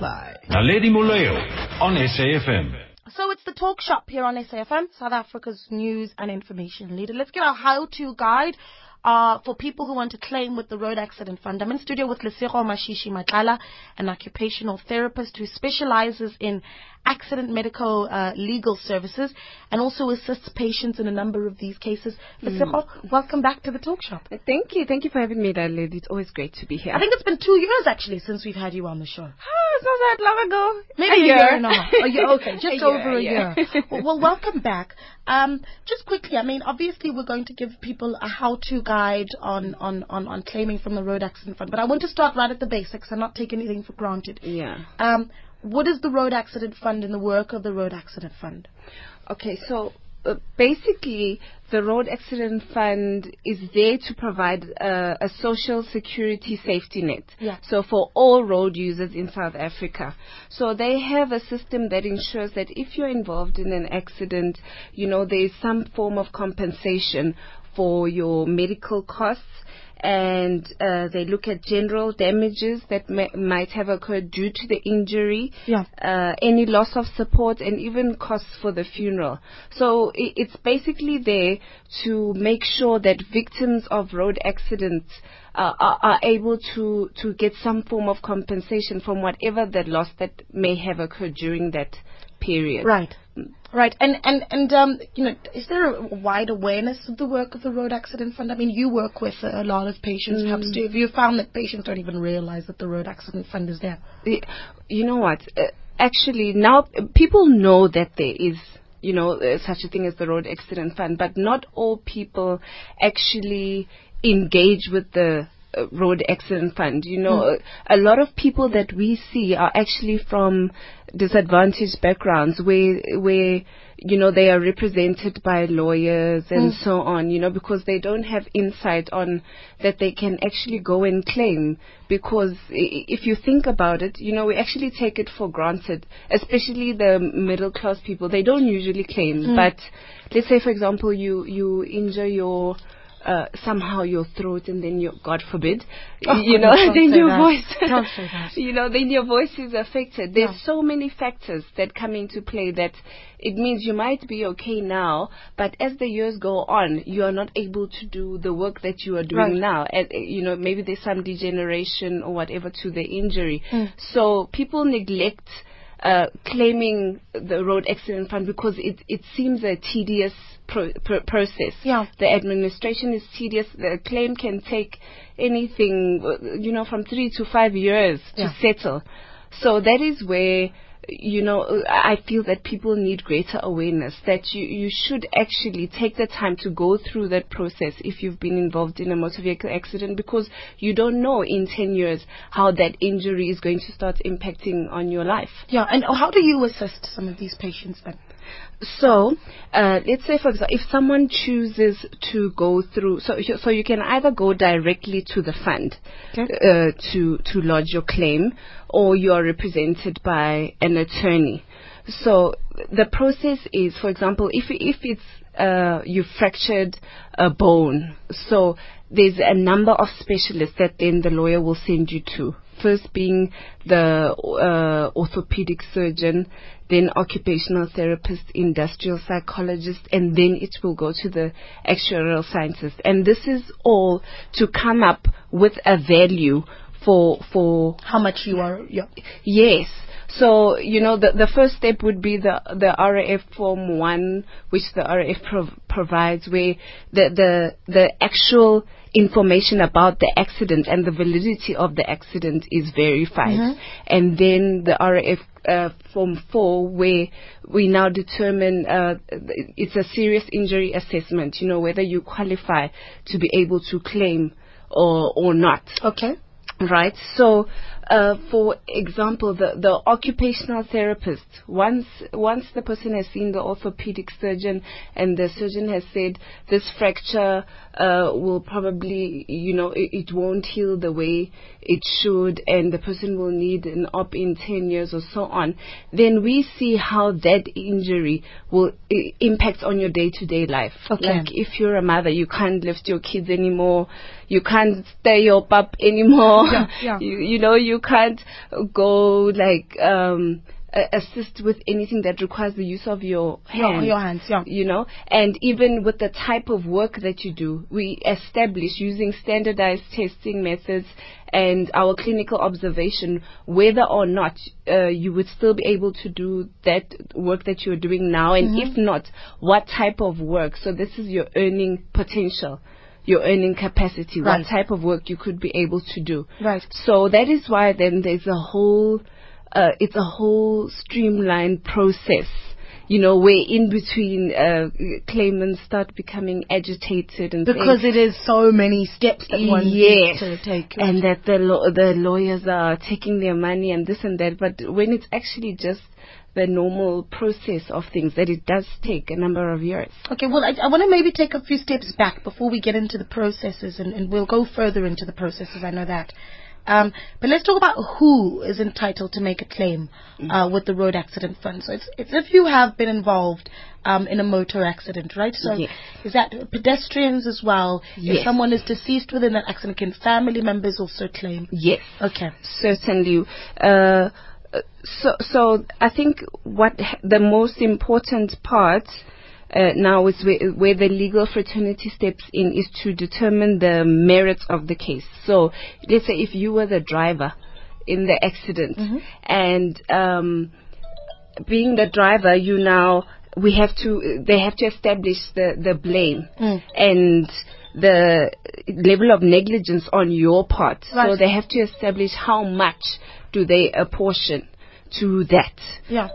by Naledi Moleo on SAFM. So it's the talk shop here on SAFM, South Africa's news and information leader. Let's get our how-to guide uh, for people who want to claim with the Road Accident Fund. I'm in studio with Lesego Mashishi Madlala, an occupational therapist who specializes in accident medical uh, legal services and also assists patients in a number of these cases. Mm. welcome back to the talk shop. Thank you. Thank you for having me, Naledi. It's always great to be here. I think it's been two years actually since we've had you on the show. Oh, it's not that long ago. Maybe a, a year. year now. A year, okay, just a over year, a year. well, well, welcome back. Um, just quickly, I mean, obviously we're going to give people a how-to guide on, on, on, on claiming from the Road Accident Fund, but I want to start right at the basics and not take anything for granted. Yeah. Um, what is the Road Accident Fund and the work of the Road Accident Fund? Okay, so uh, basically, the Road Accident Fund is there to provide uh, a social security safety net. Yeah. So for all road users in South Africa. So they have a system that ensures that if you're involved in an accident, you know, there is some form of compensation for your medical costs and uh, they look at general damages that may, might have occurred due to the injury, yeah. uh, any loss of support, and even costs for the funeral. So it, it's basically there to make sure that victims of road accidents uh, are, are, able to, to get some form of compensation from whatever the loss that may have occurred during that period. Right. Right, and and and um, you know, is there a wide awareness of the work of the Road Accident Fund? I mean, you work with a lot of patients. Mm. Perhaps have you found that patients don't even realize that the Road Accident Fund is there? You know what? Uh, actually, now people know that there is you know, uh, such a thing as the road accident fund, but not all people actually engage with the road accident fund. You know, mm. a, lot of people that we see are actually from disadvantaged backgrounds where where you know they are represented by lawyers and mm. so on you know because they don't have insight on that they can actually go and claim because if you think about it you know we actually take it for granted especially the middle class people they don't usually claim mm. but let's say for example you you injure your uh, somehow your throat and then your God forbid, oh, you know, then your that. voice, you know, then your voice is affected. There's yeah. so many factors that come into play that it means you might be okay now, but as the years go on, you are not able to do the work that you are doing right. now. And, you know, maybe there's some degeneration or whatever to the injury. Mm. So people neglect uh, claiming the road accident fund because it, it seems a tedious pro- pro- process. Yeah. The administration is tedious. The claim can take anything, you know, from three to five years yeah. to settle. So that is where you know, I feel that people need greater awareness that you, you should actually take the time to go through that process if you've been involved in a motor vehicle accident because you don't know in 10 years how that injury is going to start impacting on your life. Yeah, and how do you assist some of these patients then? So, uh, let's say, for example, if someone chooses to go through, so so you can either go directly to the fund okay. uh, to to lodge your claim, or you are represented by an attorney. So the process is, for example, if if it's uh, you fractured a bone, so there's a number of specialists that then the lawyer will send you to first being the uh, orthopedic surgeon, then occupational therapist, industrial psychologist, and then it will go to the actuarial scientist. And this is all to come up with a value for for how much you are. Yeah. Yes. So you know the the first step would be the the RAF form one, which the RAF prov- provides, where the the the actual information about the accident and the validity of the accident is verified. Mm-hmm. And then the RAF uh, Form 4, where we now determine uh, it's a serious injury assessment, you know, whether you qualify to be able to claim or, or not. Okay. Right. So, uh, for example, the, the occupational therapist, once once the person has seen the orthopedic surgeon and the surgeon has said this fracture uh, will probably, you know, it, it, won't heal the way it should, and the person will need an op in 10 years or so on, then we see how that injury will I- impact on your day-to-day life. Okay. Like if you're a mother, you can't lift your kids anymore, you can't stay your pup anymore, yeah, yeah. You, you know, you you can't go like um, assist with anything that requires the use of your Your- hands. your hands, yeah. You know, and even with the type of work that you do, we establish using standardized testing methods and our clinical observation whether or not uh, you would still be able to do that work that you're doing now, and Mm-hmm. if not, what type of work. So this is your earning potential. Your earning capacity, Right. what type of work you could be able to do. Right. So that is why then there's a whole, uh, it's a whole streamlined process. You know, where in between uh, claimants start becoming agitated and Because it is so many steps that one needs to take. and that the law the lawyers are taking their money and this and that. But when it's actually just the normal process of things, that it does take a number of years. Okay, well, I, I want to maybe take a few steps back before we get into the processes, and, and we'll go further into the processes, I know that. Um, but let's talk about who is entitled to make a claim uh, with the Road Accident Fund. So it's, it's if you have been involved um, in a motor accident, right? So Yes. is that pedestrians as well? Yes. If someone is deceased within that accident, can family members also claim? Yes. Okay. certainly. Uh, uh, so, so I think what the most important part uh, now is where, where the legal fraternity steps in is to determine the merits of the case. So, let's say if you were the driver in the accident, and um, being the driver, you now we have to they have to establish the the blame Mm. and the level of negligence on your part. So they have to establish how much do they apportion to that. Yeah.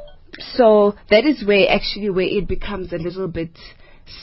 So that is where actually where it becomes a little bit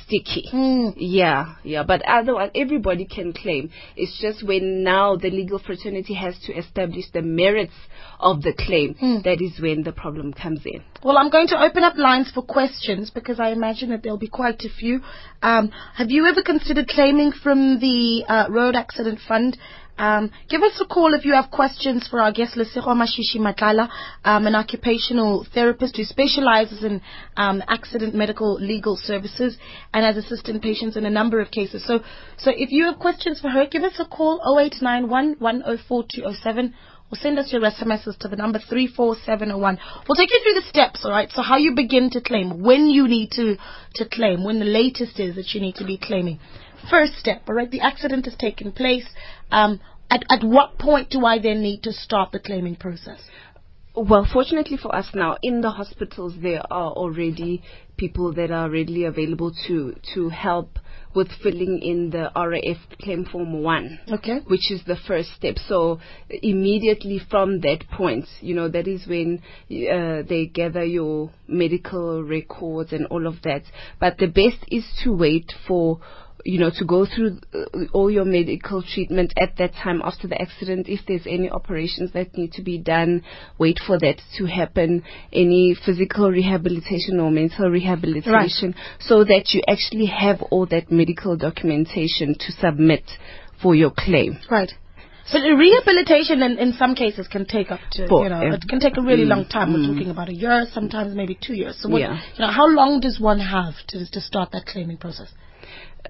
sticky. Mm. Yeah, yeah, but otherwise everybody can claim. It's just when now the legal fraternity has to establish the merits of the claim that is when the problem comes in. Well, I'm going to open up lines for questions because I imagine that there'll be quite a few. Um, have you ever considered claiming from the uh, Road Accident Fund? Um, give us a call if you have questions for our guest, Lesego Mashishi Madlala, um, an occupational therapist who specializes in um, accident medical legal services and has assisted patients in a number of cases. So, so if you have questions for her, give us a call 0891 104 207 or send us your SMSs to the number 34701. We'll take you through the steps, alright? So how you begin to claim, when you need to, to claim, when the latest is that you need to be claiming. First step, alright? The accident has taken place. Um, at, at what point do I then need to start the claiming process? Well, fortunately for us now, in the hospitals there are already people that are readily available to to help with filling in the RAF claim form one. Okay. Which is the first step. So immediately from that point, you know, that is when uh, they gather your medical records and all of that. But the best is to wait for you know, to go through uh, all your medical treatment at that time after the accident. If there's any operations that need to be done, wait for that to happen. Any physical rehabilitation or mental rehabilitation, so that you actually have all that medical documentation to submit for your claim. Right. But the rehabilitation in, in some cases can take up to, For- you know, yeah. it can take a really Mm, long time. We're mm. talking about a year, sometimes maybe two years. So what, Yeah. you know, how long does one have to, to start that claiming process?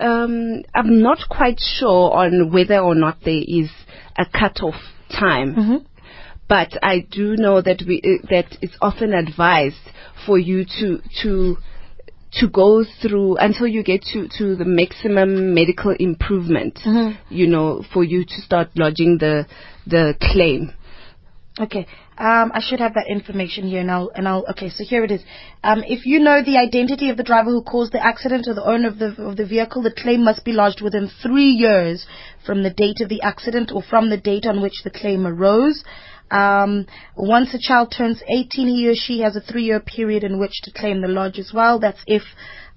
Um, I'm not quite sure on whether or not there is a cut-off time. Mm-hmm. but I do know that we uh, that it's often advised for you to to to go through until you get to to the maximum medical improvement. Mhm. You know, for you to start lodging the the claim. Okay. Um, I should have that information here now. And I'll, okay, so here it is. Um, if you know the identity of the driver who caused the accident or the owner of the, of the vehicle, the claim must be lodged within three years from the date of the accident or from the date on which the claim arose. Um, once a child turns 18, he or she has a three-year period in which to claim the lodge as well. That's if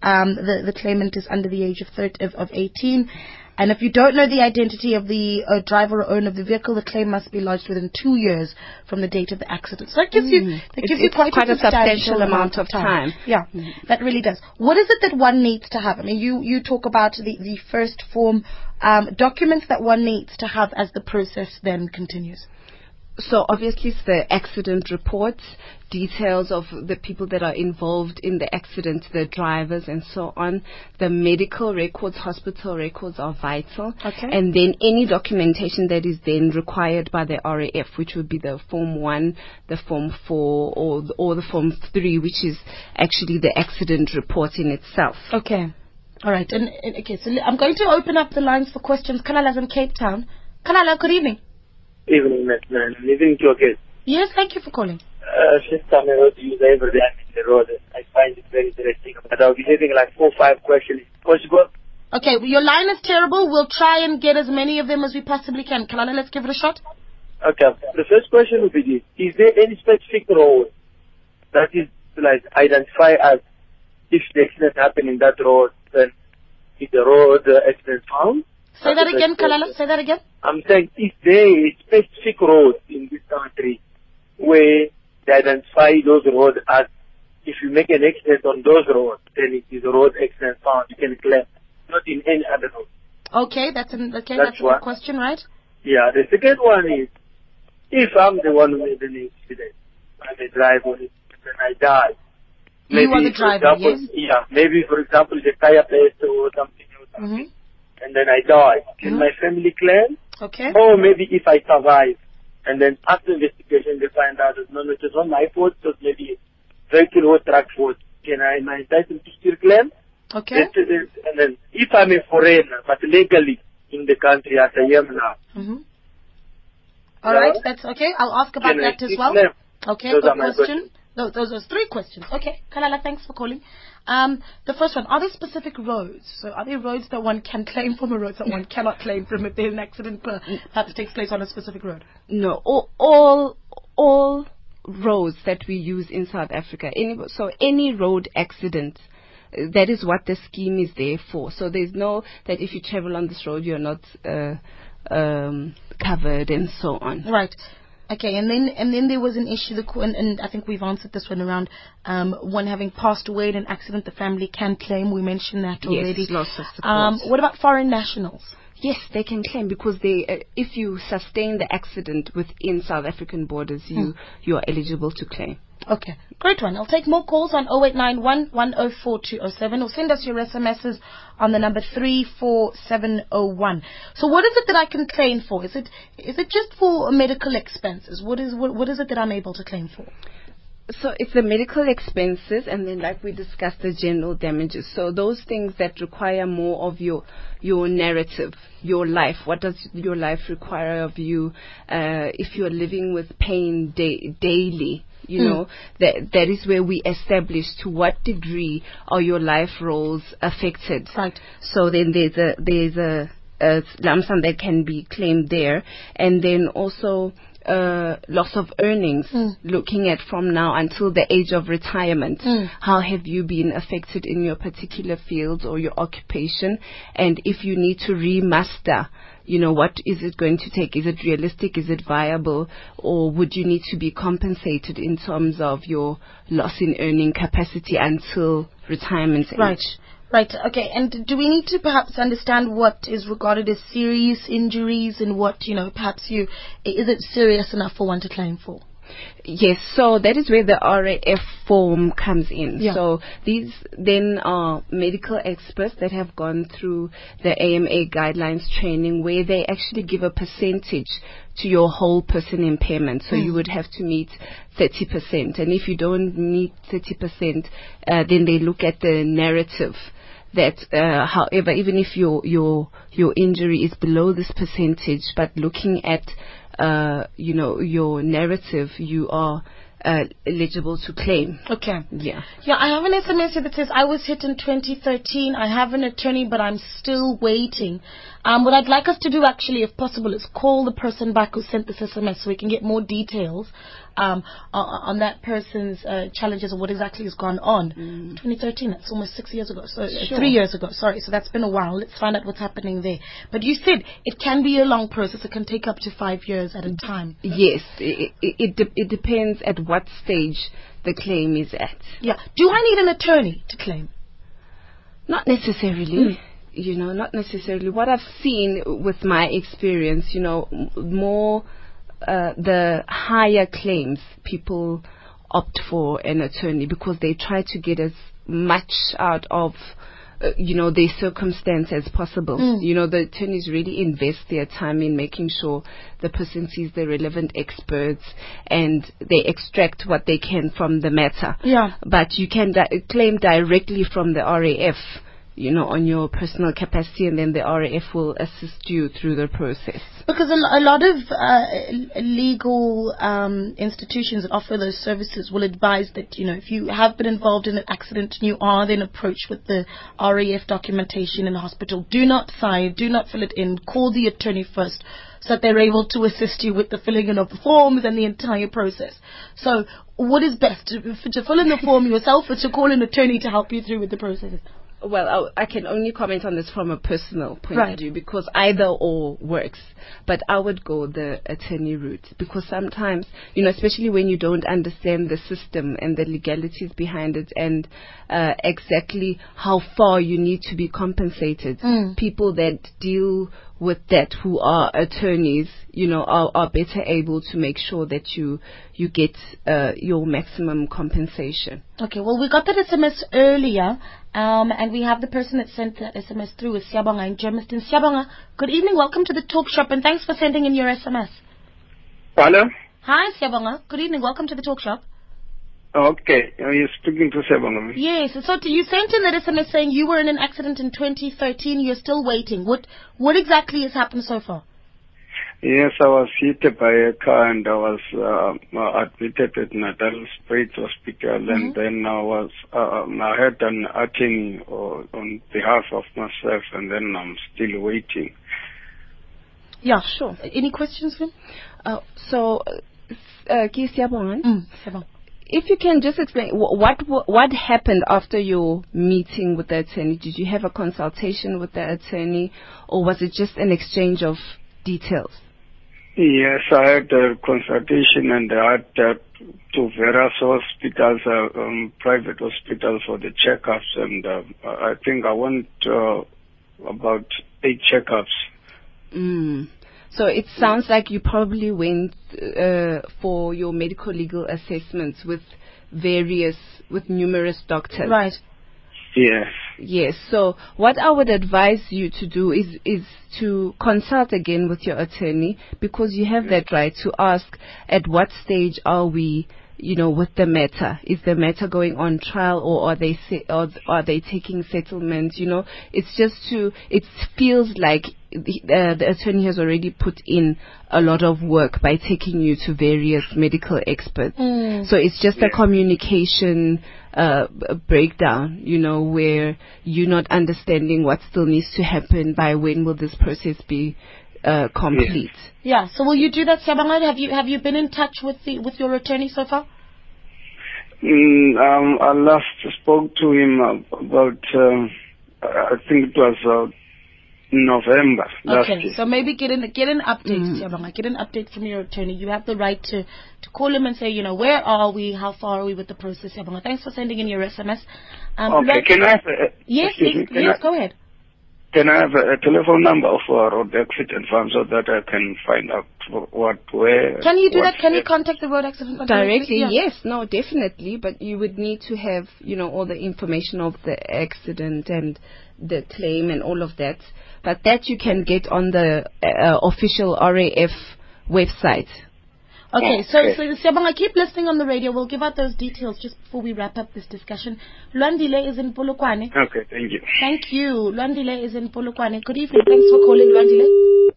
um, the, the claimant is under the age of, 30, of, of 18. And if you don't know the identity of the uh, driver or owner of the vehicle, the claim must be lodged within two years from the date of the accident. So that gives you that It's- gives you quite, quite a, a substantial, substantial amount of time. Yeah, that really does. What is it that one needs to have? I mean, you you talk about the the first form um, documents that one needs to have as the process then continues. So obviously it's the accident reports, details of the people that are involved in the accident, the drivers and so on. The medical records, hospital records are vital. Okay. And then any documentation that is then required by the RAF, which would be the Form 1, the Form 4, or, the- or the Form 3, which is actually the accident report in itself. Okay. All right. And, and okay, so I'm going to open up the lines for questions. Kalala's in Cape Town. Kalala, good evening. Evening, Miss Man. Evening to your guest. Yes, thank you for calling. Uh, since I'm a road user every day I'm in the road, I find it very interesting. But I'll be having like four five questions. Possible? Okay, your line is terrible. We'll try and get as many of them as we possibly can. Kalala, let's give it a shot. Okay. The first question would be this. Is there any specific road that is like identify as if the accident happened in that road, then is the road uh, accident found? Say that again, Kalala. Say that again. I'm saying, is there a specific road in this country where they identify those roads as if you make an accident on those roads, then it is a road accident found, you can claim, not in any other road. Okay, that's an okay. That's That's, one. question, right? Yeah, the second one is, if I'm the one who made an accident, I'm a driver, and I die. You are the driver, example, yes? Yeah, maybe for example the tire burst or something, or something Mm-hmm. And then I die. Can Mhm. my family claim? Okay. Or maybe if I survive, and then after investigation they find out that no, no, it was not my fault, it was maybe vehicle or truck fault. Can I, am I entitled to still claim? Okay. And then if I'm a foreigner, but legally in the country as I am now, Mm-hmm. All right, that's okay. I'll ask about that as well. claim? Okay, Those good my question. No, those are three questions. Okay, Kalala, thanks for calling. Um, the first one, are there specific roads? So are there roads that one can claim from or roads that one cannot claim from if there's an accident per- perhaps takes place on a specific road? No, all all, all roads that we use in South Africa. Any, so any road accident, that is what the scheme is there for. So there's no that if you travel on this road you're not uh, um, covered and so on. Right. Okay, and then and then there was an issue, the, and, and I think we've answered this one around um, one having passed away in an accident, the family can claim. We mentioned that Yes, already. loss of support. Um, what about foreign nationals? Yes, they can claim because they, uh, if you sustain the accident within South African borders, you you are eligible to claim. Okay, great one. I'll take more calls on 0891 104207 or send us your SMSs on the number 34701. So what is it that I can claim for? Is it is it just for medical expenses? What is what, what is it that I'm able to claim for? So it's the medical expenses, and then like we discussed, the general damages. So those things that require more of your your narrative, your life. What does your life require of you? Uh, if you're living with pain da- daily, you Mm. know that that is where we establish to what degree are your life roles affected. Right. So then there's a there's a, a lump sum that can be claimed there, and then also uh, loss of earnings. Mm. Looking at from now until the age of retirement, Mm. how have you been affected in your particular field or your occupation, and if you need to remaster. You know, what is it going to take? Is it realistic? Is it viable? Or would you need to be compensated in terms of your loss in earning capacity until retirement age? Right. Okay. And do we need to perhaps understand what is regarded as serious injuries and what you know perhaps you is it serious enough for one to claim for? Yes, so that is where the RAF form comes in. Yeah. So these then are medical experts that have gone through the AMA guidelines training where they actually give a percentage to your whole person impairment. So you would have to meet 30%. And if you don't meet 30%, uh, then they look at the narrative that uh, however even if your your your injury is below this percentage but looking at uh, you know your narrative you are uh, eligible to claim Okay. yeah Yeah, I have an SMS here that says I was hit in 2013. I have an attorney, but I'm still waiting. Um, what I'd like us to do, actually, if possible, is call the person back who sent this SMS so we can get more details um, on, on that person's uh, challenges and what exactly has gone on. 2013, that's almost six years ago. So uh, Sure. three years ago. Sorry, so that's been a while. Let's find out what's happening there. But you said it can be a long process. It can take up to five years at a time. yes it it, it, de- it depends at what stage the claim is at Yeah. Do I need an attorney to claim? Not necessarily. You know, not necessarily. What I've seen with my experience, you know, m- more uh, the higher claims, people opt for an attorney because they try to get as much out of uh, you know their circumstance as possible. Mm. You know the attorneys really invest their time in making sure the person sees the relevant experts and they extract what they can from the matter. Yeah. But you can di- claim directly from the RAF. You know, on your personal capacity, and then the RAF will assist you through the process. Because a, lot of uh, legal um, institutions that offer those services will advise that you know if you have been involved in an accident and you are then approached with the RAF documentation in the hospital, do not sign, do not fill it in, call the attorney first so that they're able to assist you with the filling in of the forms and the entire process. So, what is best to, to fill in the form yourself or to call an attorney to help you through with the processes? Well, I, I can only comment on this from a personal point Right. of view because either or works. But I would go the attorney route because sometimes, you know, especially when you don't understand the system and the legalities behind it and uh, exactly how far you need to be compensated, Mm. people that deal with that who are attorneys, you know, are, are better able to make sure that you you get uh, your maximum compensation. Okay, well, we got that SMS earlier, um, and we have the person that sent the SMS through is Siyabonga in Germiston. Siyabonga, good evening, welcome to the talk shop, and thanks for sending in your SMS. Hello? Hi, Siyabonga, good evening, welcome to the talk shop. Okay, are you speaking to Sebangami? Yes, so you sent in that SMS saying you were in an accident in 2013, you're still waiting. What what exactly has happened so far? Yes, I was hit by a car and I was uh, uh, admitted at Natal Spraits Hospital and then I was, uh, um, I had an attorney uh, on behalf of myself and then I'm still waiting. Yeah, sure. Any questions for? Uh, so, uh, uh, Ki Siabongan, Mm, If you can just explain wh- what what happened after your meeting with the attorney. Did you have a consultation with the attorney, or was it just an exchange of details? Yes, I had a consultation and I had uh, to various hospitals, uh, um, private hospitals for the checkups and uh, I think I went uh, about eight checkups. Mm. So it sounds like you probably went uh, for your medical legal assessments with various with numerous doctors. Right. Yes. Yes. So what I would advise you to do is is to consult again with your attorney because you have that right to ask at what stage are we you know with the matter is the matter going on trial or are they se- or are they taking settlement you know it's just to it feels like the, uh, the attorney has already put in a lot of work by taking you to various medical experts Mm. so it's just a communication uh, breakdown, you know, where you're not understanding what still needs to happen by when will this process be uh, complete. Yeah. So will you do that, Siyabonga? Have you have you been in touch with the with your attorney so far? Mm, um, I last spoke to him uh, about, um, I think it was uh, November last Okay, year. so maybe get an get an update, Siyabonga. Get an update from your attorney. You have the right to to call him and say, you know, where are we? How far are we with the process, Siyabonga? Thanks for sending in your SMS. Um, okay, can I have a, Yes, excuse me, yes. I, Go ahead. can I have a, a telephone number of uh, road accident farm so that I can find out what, where? Can you do that? Can you contact the road accident Fund Directly, Yeah. yes, no, definitely, but you would need to have, you know, all the information of the accident and the claim and all of that. But that you can get on the uh, official RAF website. Okay, so, Okay. so Siyabonga, keep listening on the radio. We'll give out those details just before we wrap up this discussion. Lwandile is in Polokwane. Okay, thank you. Thank you. Lwandile is in Polokwane. Good evening. Thanks for calling, Lwandile.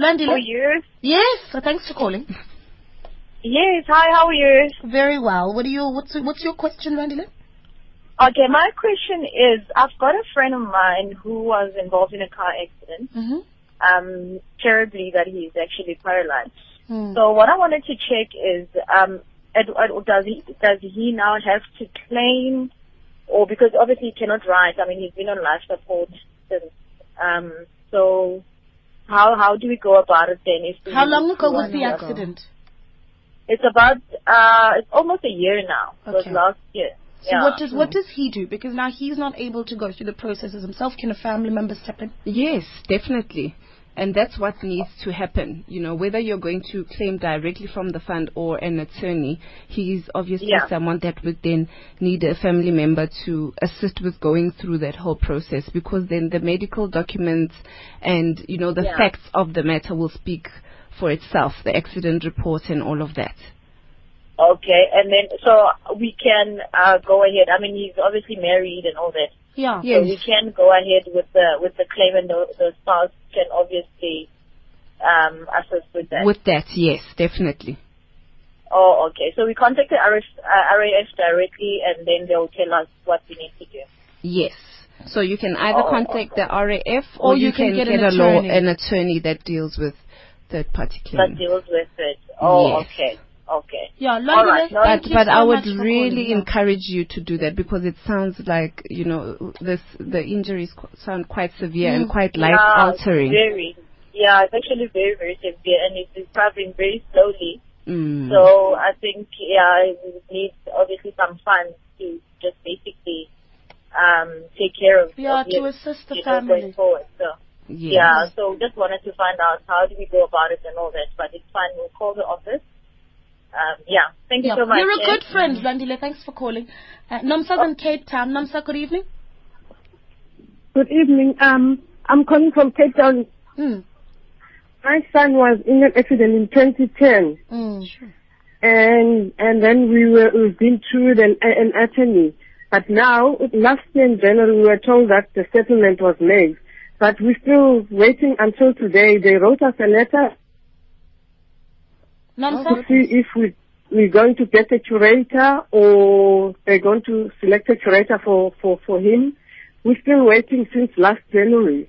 Lwandile. How are you? Yes, so thanks for calling. Yes, hi, how are you? Very well. What do you? What's what's your question, Lwandile? Okay, my question is, I've got a friend of mine who was involved in a car accident, Mm-hmm. um, terribly that he's actually paralyzed. Hmm. So what I wanted to check is, um, does he, does he now have to claim, or because obviously he cannot ride, I mean, he's been on life support since, um, so how, how do we go about it then? If How long ago was the accident? It's about, uh, it's almost a year now. It was last year. So yeah. what does what does he do? Because now he's not able to go through the processes himself. Can a family member step in? Yes, definitely. And that's what needs to happen. You know, whether you're going to claim directly from the fund or an attorney, he's obviously Yeah. someone that would then need a family member to assist with going through that whole process because then the medical documents and, you know, the Yeah. facts of the matter will speak for itself, the accident report and all of that. Okay, and then so we can uh, go ahead. I mean, he's obviously married and all that. Yeah. Yes. So we can go ahead with the with the claim, and the, the spouse can obviously um, assist with that. With that, yes, definitely. oh, okay. So we contact the RF, uh, RAF directly, and then they'll tell us what we need to do. Yes. So you can either Oh, contact the RAF Or or, you you can can, get get, an a law attorney. an attorney that deals with third party claims. That claim. deals with it. Oh, Yes. okay, okay. Yeah, All London, right, no, But you but so I would really calling, encourage you to do that because it sounds like you know this the injuries qu- sound quite severe and quite life Yeah, altering. Very. Yeah, it's actually very, very severe, and it's recovering very slowly. Mm. So I think, yeah, we would need obviously some funds to just basically um, take care of. Yeah, of to it, assist the family. going forward. So yes. yeah, so just wanted to find out how do we go about it and all that. But it's fine. We'll call the office. Um, yeah, thank you Yeah. so much. You're a good friend, Landile. Thanks for calling. Uh, Nomsa's in Cape Town. Nomsa, good evening. Good evening. Um, I'm calling from Cape Town. Mm. My son was in an accident in 2010, Mm. and and then we were we've been through an, an attorney. But now, last year in January, we were told that the settlement was made. But we're still waiting until today. They wrote us a letter Nomsa? to see if we we're going to get a curator or they're going to select a curator for for for him. We're still waiting since last January.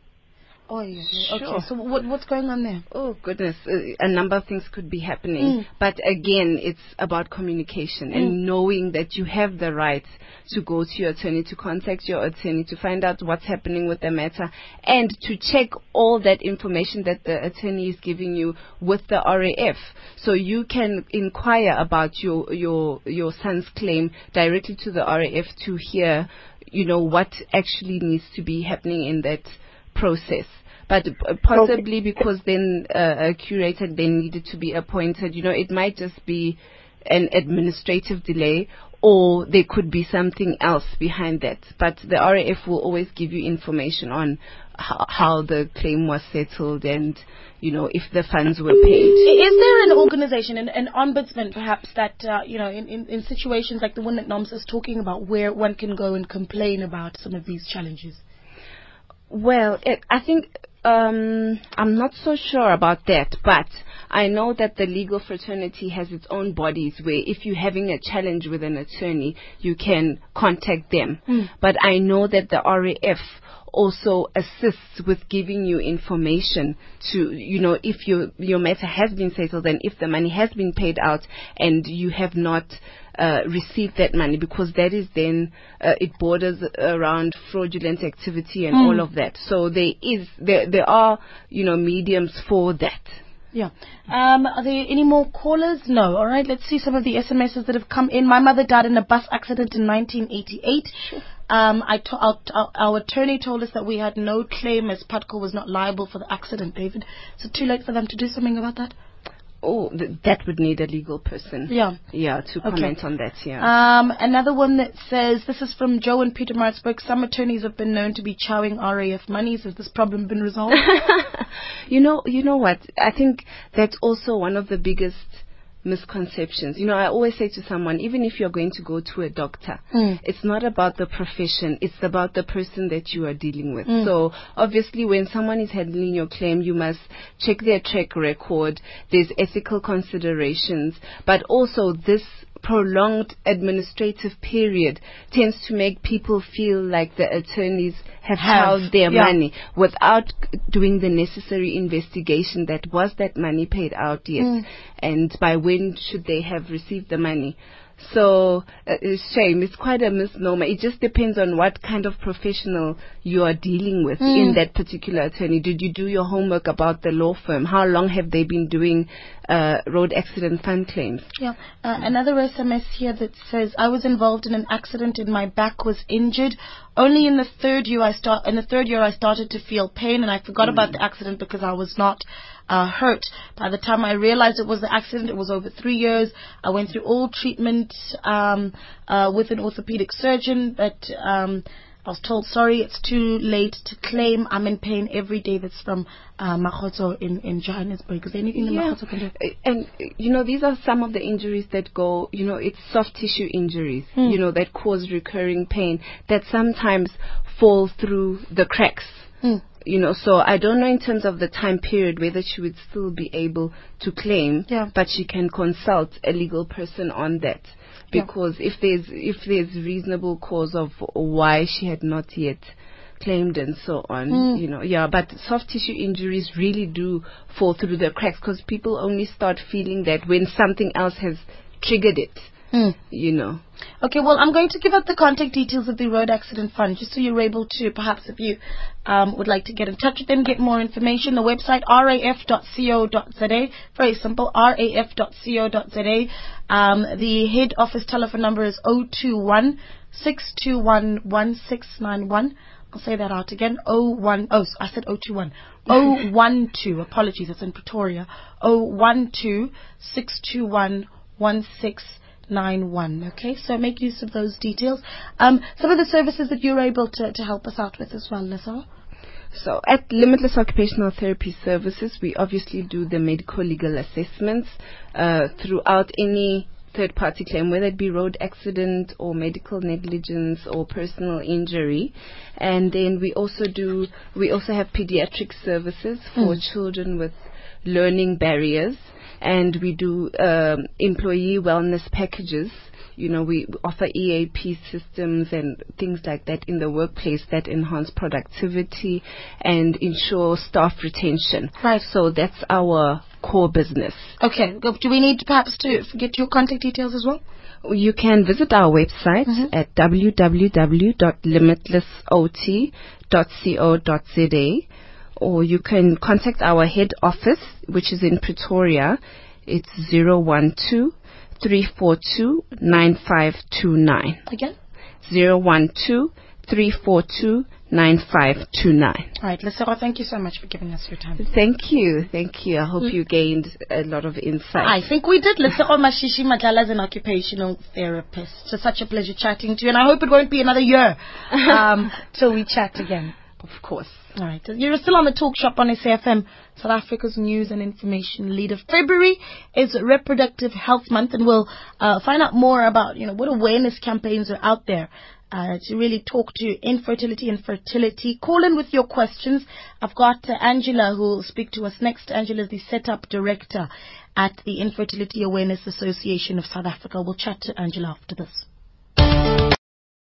Oh, yeah. Sure. Okay, so what, what's going on there? Oh goodness, uh, a number of things could be happening. Mm. But again, it's about communication and knowing that you have the right to go to your attorney, to contact your attorney, to find out what's happening with the matter, and to check all that information that the attorney is giving you with the RAF. So you can inquire about your your your son's claim directly to the RAF to hear, you know, what actually needs to be happening in that process but possibly because then uh, a curator then needed to be appointed. You know, it might just be an administrative delay, or there could be something else behind that. But the RAF will always give you information on how, how the claim was settled and you know if the funds were paid. Is there an organization, an, an ombudsman perhaps, that, uh, you know, in, in, in situations like the one that Noms is talking about, where one can go and complain about some of these challenges? Well, it, I think um, I'm not so sure about that, but I know that the legal fraternity has its own bodies where if you're having a challenge with an attorney, you can contact them. But I know that the RAF also assists with giving you information to, you know, if your your matter has been settled and if the money has been paid out and you have not uh, received that money because that is then uh, it borders around fraudulent activity and all of that. So there is there there are you know mediums for that. Yeah. Um, are there any more callers? No. All right. Let's see some of the SMSs that have come in. My mother died in a bus accident in 1988. Um, I to- our, our, our attorney told us that we had no claim as Putco was not liable for the accident, David. So too late for them to do something about that? Oh, th- that would need a legal person. Yeah. Yeah, to comment on that. Yeah. Um, another one that says, this is from Joe and Pietermaritzburg. Some attorneys have been known to be chowing RAF monies. Has this problem been resolved? you know, you know what? I think that's also one of the biggest misconceptions. You know, I always say to someone, even if you're going to go to a doctor, hmm. it's not about the profession, it's about the person that you are dealing with. Hmm. So obviously when someone is handling your claim, you must check their track record. There's ethical considerations, but also this prolonged administrative period tends to make people feel like the attorneys have, Have, held their yeah. money without doing the necessary investigation that was that money paid out yet mm. and by when should they have received the money So uh, it's shame. It's quite a misnomer. It just depends on what kind of professional you are dealing with in that particular attorney. Did you do your homework about the law firm? How long have they been doing uh, road accident fund claims? Yeah. Uh, another SMS here that says I was involved in an accident and my back was injured. Only in the third year I start in the third year I started to feel pain and I forgot about the accident because I was not uh, hurt. By the time I realized it was the accident, it was over three years. I went through all treatment um, uh, with an orthopedic surgeon, but um, I was told, sorry, it's too late to claim. I'm in pain every day. That's from uh, Makotso in, in Johannesburg. Is there anything that Yeah. Can do? And, you know, these are some of the injuries that go, you know, it's soft tissue injuries, you know, that cause recurring pain that sometimes fall through the cracks. You know, so I don't know in terms of the time period whether she would still be able to claim, Yeah. but she can consult a legal person on that. Yeah. Because if there's if there's reasonable cause of why she had not yet claimed and so on, mm. you know, yeah. But soft tissue injuries really do fall through the cracks because people only start feeling that when something else has triggered it, you know. Okay, well, I'm going to give out the contact details of the Road Accident Fund just so you're able to, perhaps if you um, would like to get in touch with them, get more information. The website, raf.co.za. Very simple, raf.co.za. Um, the head office telephone number is 021 621 1691. I'll say that out again. 01, oh, I said 021. 012, apologies, that's in Pretoria. 012 621 1691. Okay, so make use of those details. Um, some of the services that you're able to, to help us out with as well, Lisa. So at Limitless Occupational Therapy Services, we obviously do the medical legal assessments uh, throughout any third party claim, whether it be road accident or medical negligence or personal injury. And then we also do, we also have pediatric services for children with learning barriers. And we do um, employee wellness packages you know, we offer EAP systems and things like that in the workplace that enhance productivity and ensure staff retention. Right. So that's our core business. Okay, do we need perhaps to get your contact details as well? You can visit our website at www.limitlessot.co.za or you can contact our head office, which is in Pretoria. It's 012 342 9529. Again? 012 342 9529. All right, thank you so much for giving us your time. Thank you. Thank you. I hope you gained a lot of insight. I think we did. Lesego Mashishi Madlala is an occupational therapist. It's such a pleasure chatting to you, and I hope it won't be another year um, till we chat again. Of course. All right. You're still on the talk shop on SAFM, South Africa's news and information leader. February is Reproductive Health Month, and we'll uh, find out more about you know what awareness campaigns are out there. Uh, to really talk to infertility and fertility. Call in with your questions. I've got uh, Angela who will speak to us next. Angela is the setup director at the Infertility Awareness Association of South Africa. We'll chat to Angela after this.